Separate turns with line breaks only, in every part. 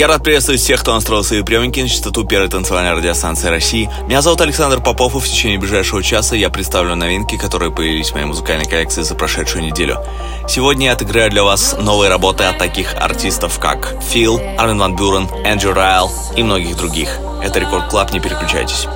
Я рад приветствовать всех, кто настроил свои приемники на частоту первой танцевальной радиостанции России. Меня зовут Александр Попов, и в течение ближайшего часа я представлю новинки, которые появились в моей музыкальной коллекции за прошедшую неделю. Сегодня я отыграю для вас новые работы от таких артистов, как Feel, Armin van Buuren, Andrew Rayel и многих других. Это Record Club, не переключайтесь.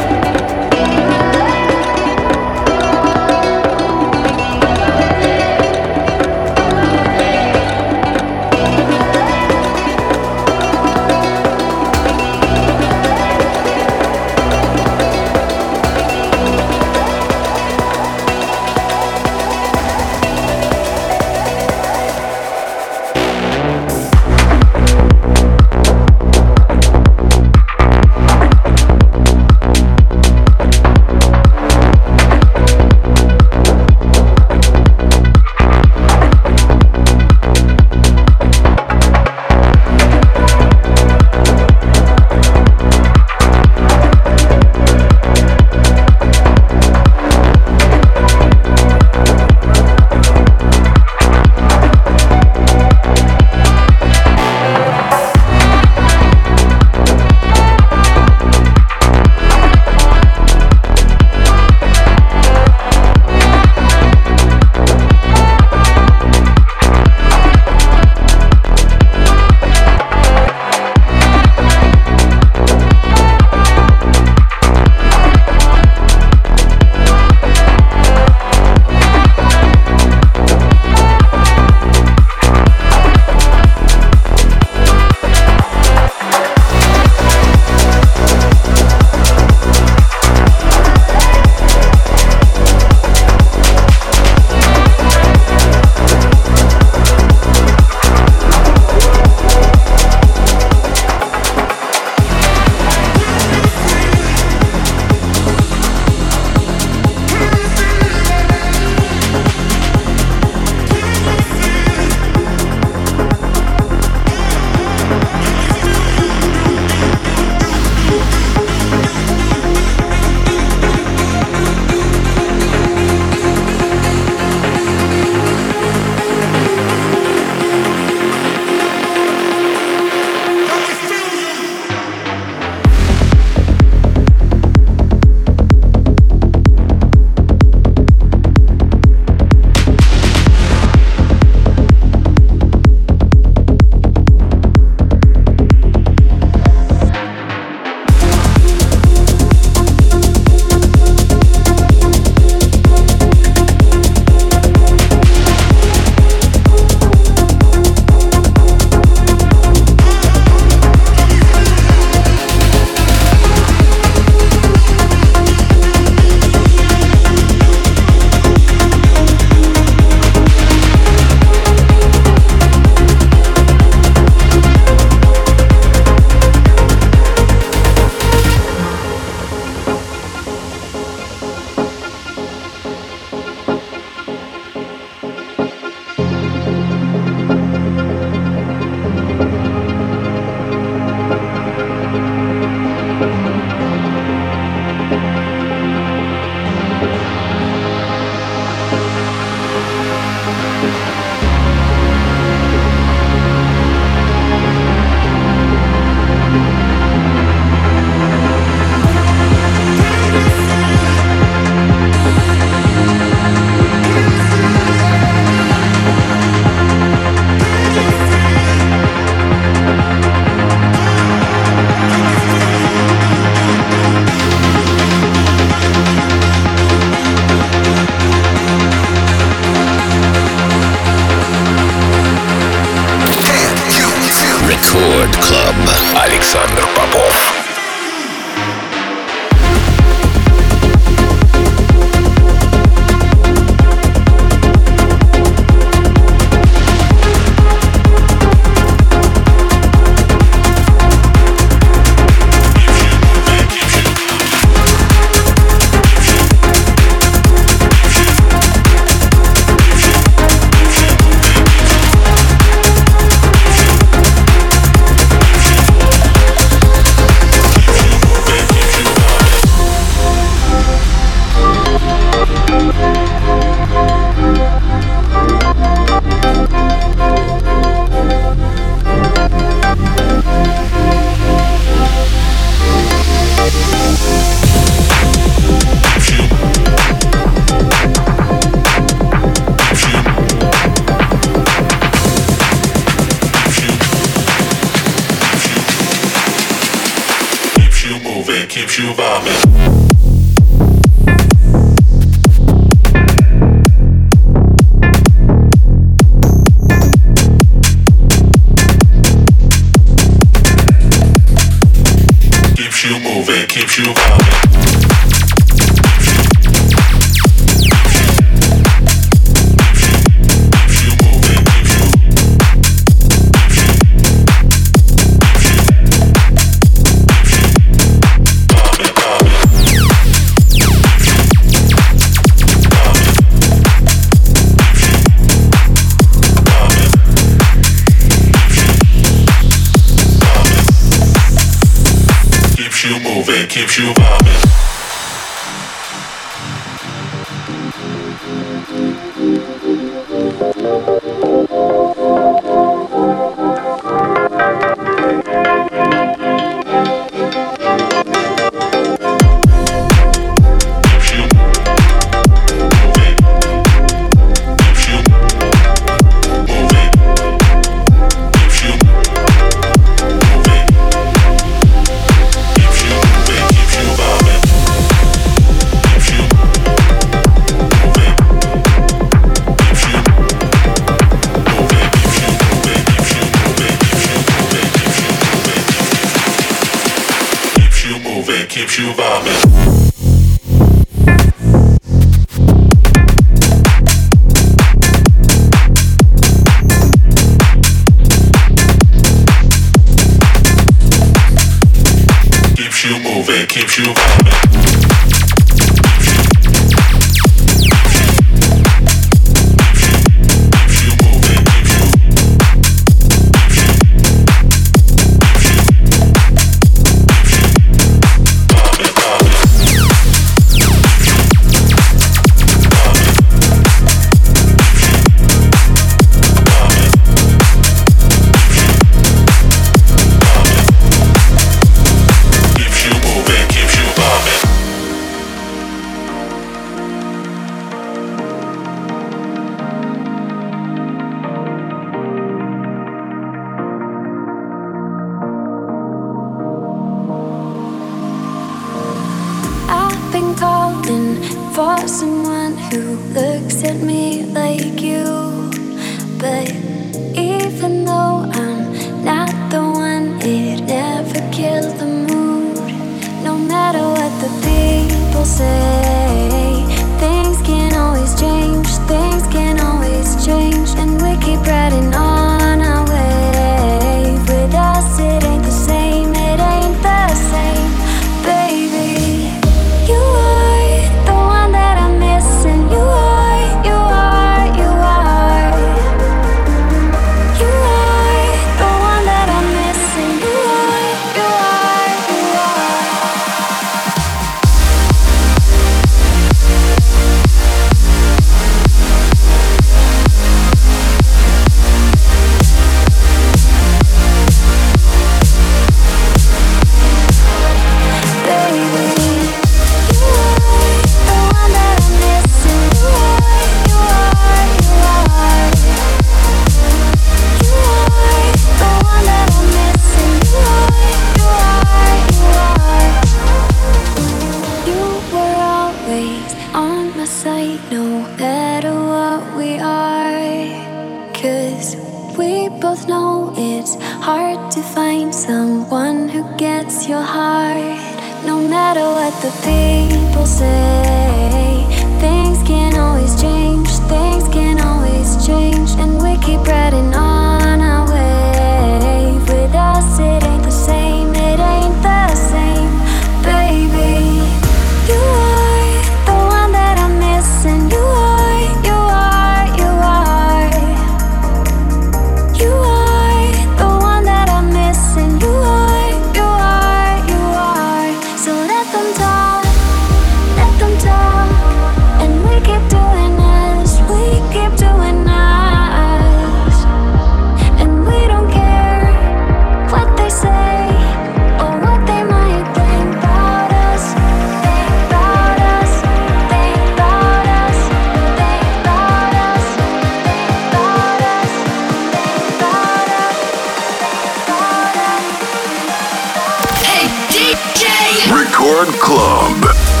Record Club.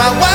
my
wife.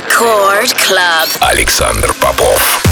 Record Club.
Александр Попов.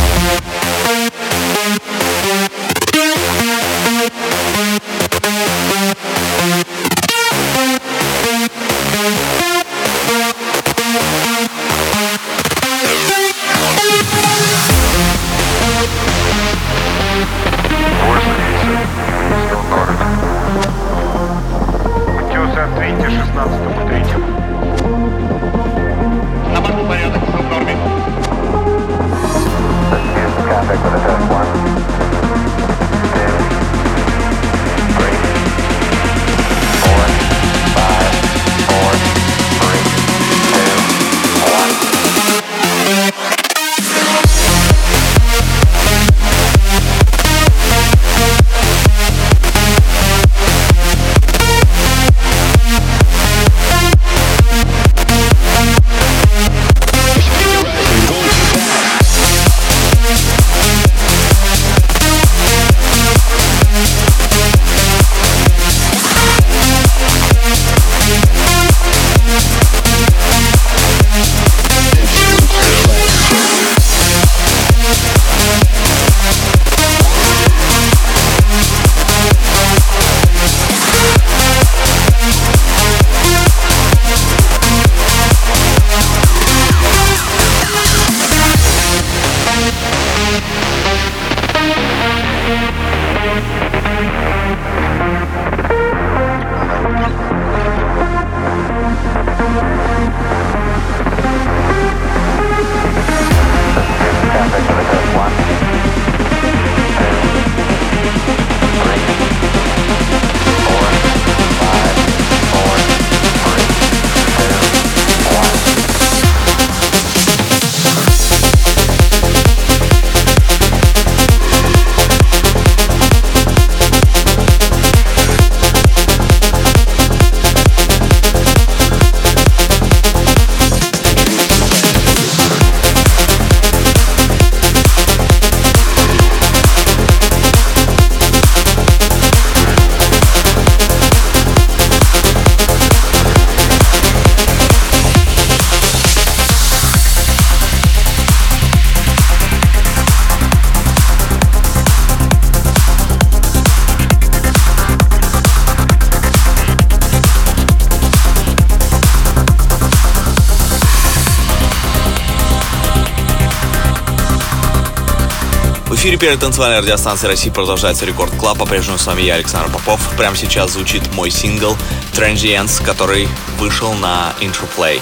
Первой танцевальной радиостанции России продолжается Record Club. По-прежнему с вами я, Александр Попов. Прямо сейчас звучит мой сингл Transients, который вышел на
Interplay.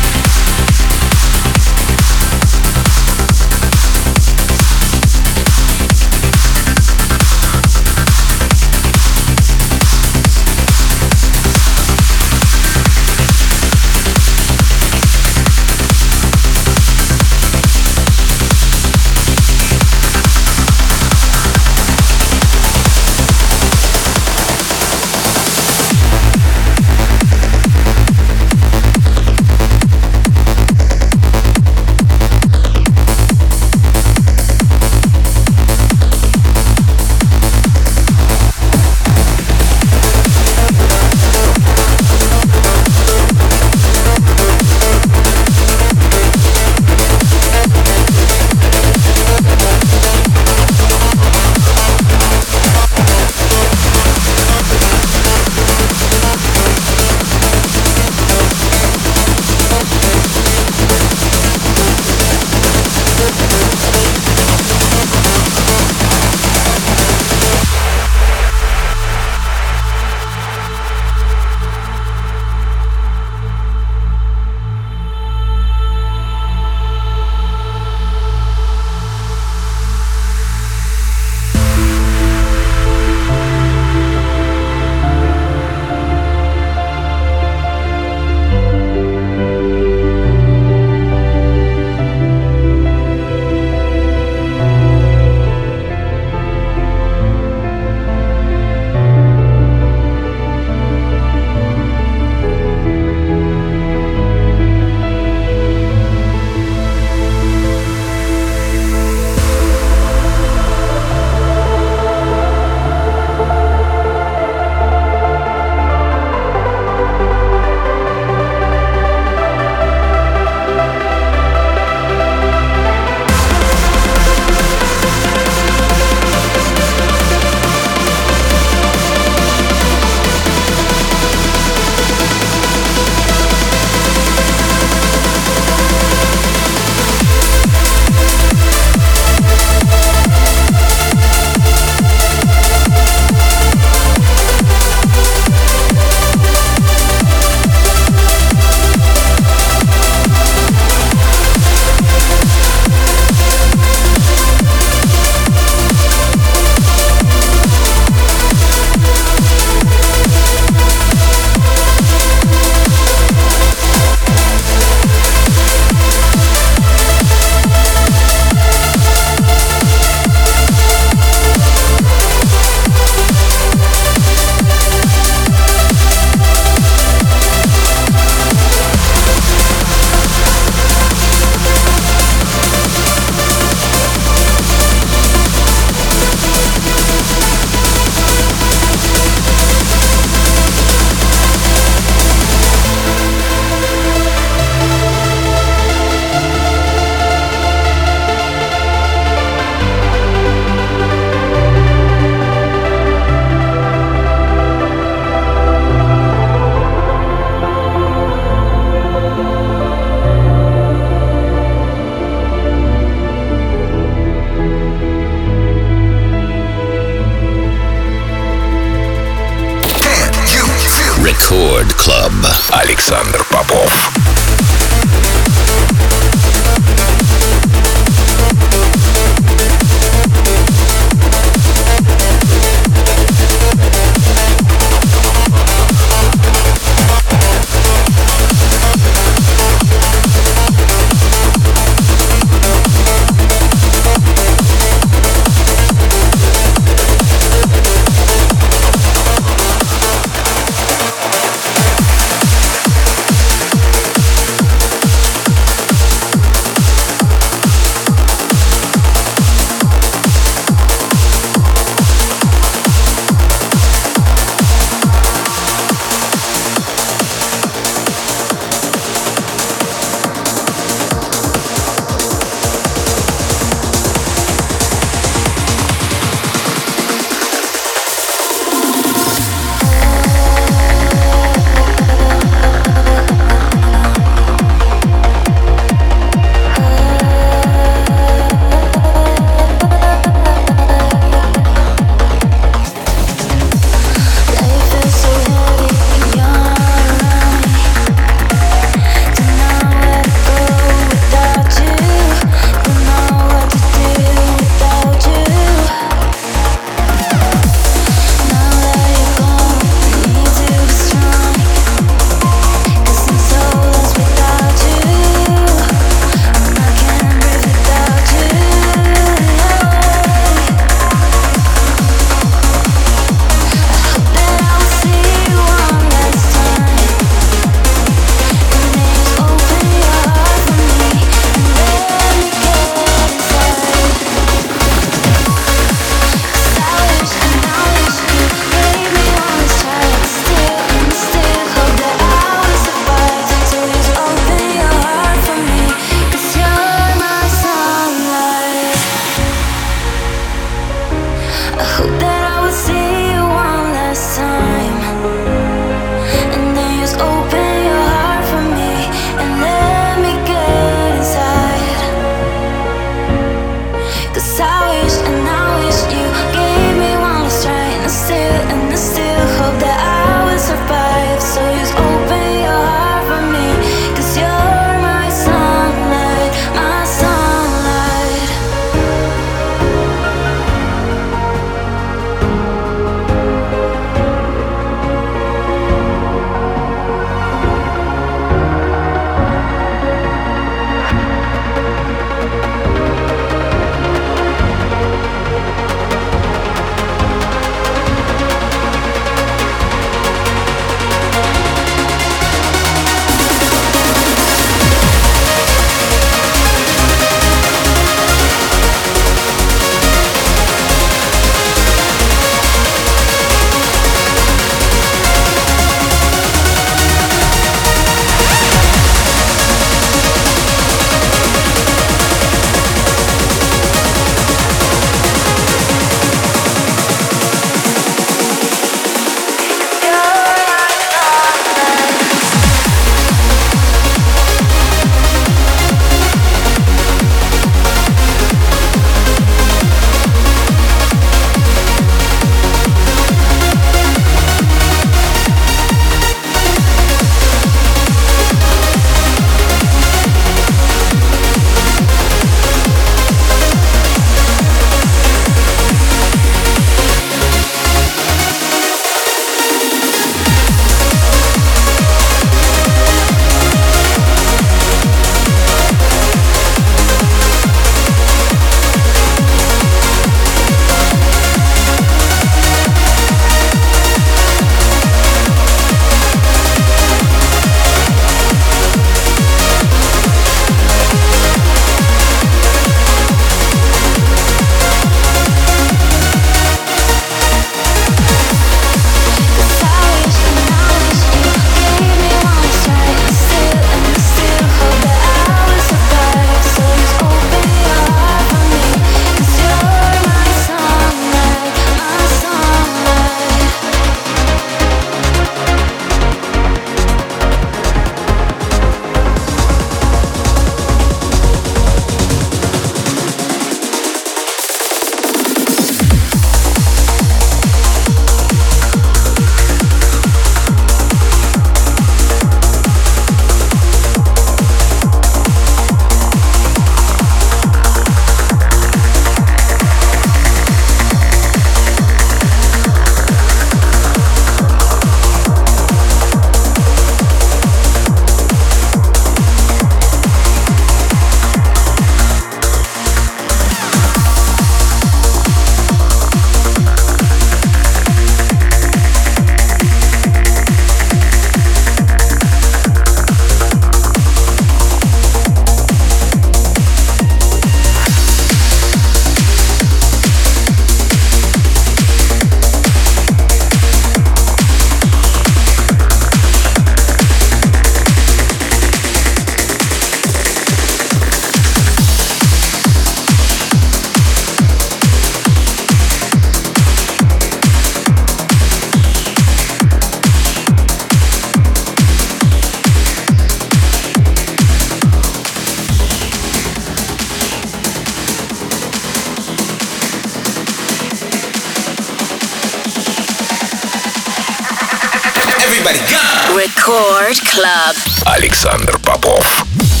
Александр Попов.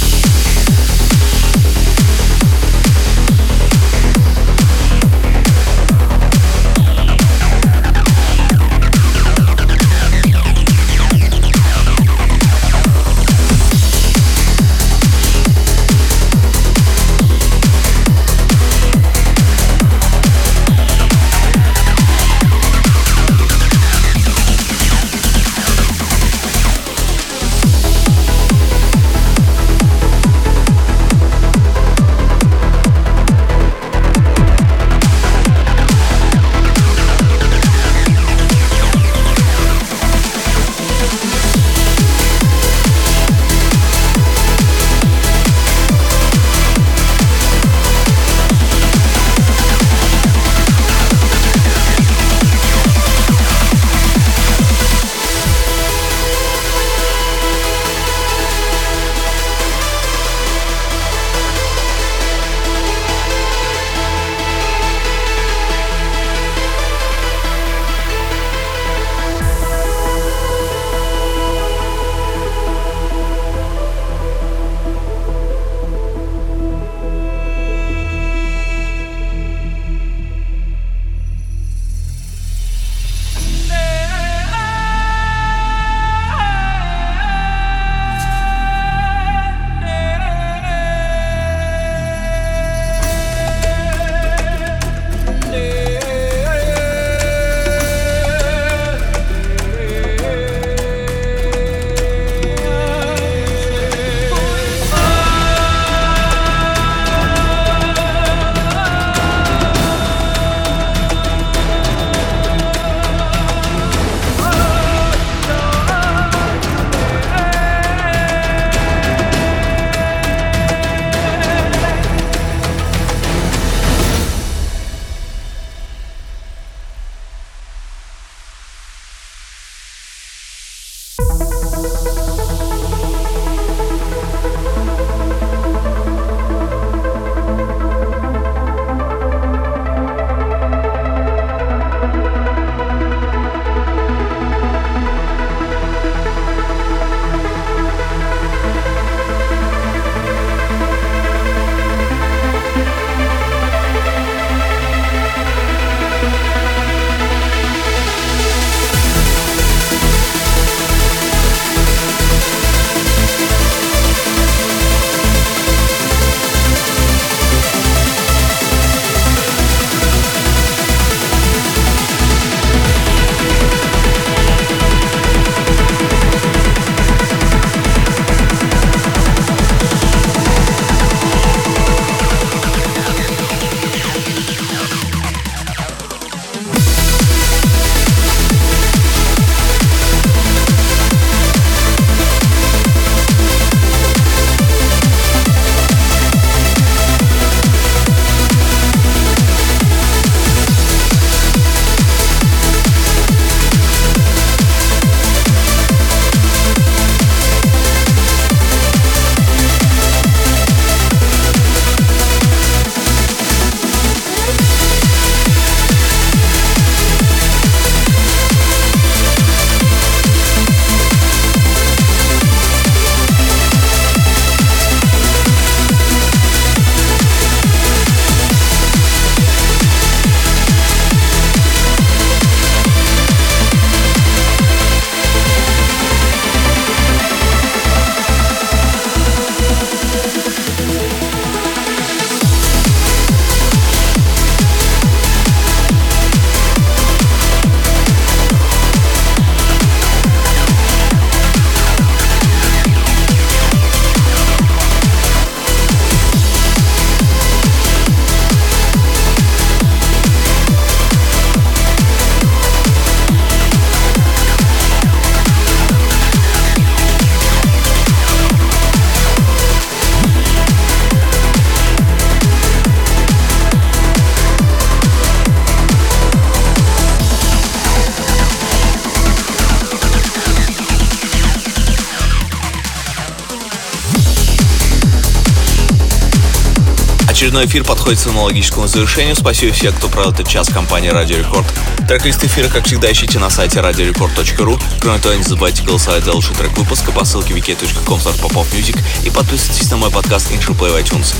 Очередной эфир подходит к своему логическому завершению. Спасибо всем, кто провел этот час компании Радио Рекорд. Трек-лист эфира, как всегда, ищите на сайте radiorecord.ru. Кроме того, не забывайте голосовать за лучший трек выпуска по ссылке wiki.com popofmusic и подписывайтесь на мой подкаст Intro Play в iTunes.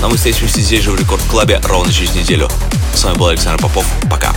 Но мы встретимся здесь же в Рекорд Клабе ровно через неделю. С вами был Александр Попов. Пока.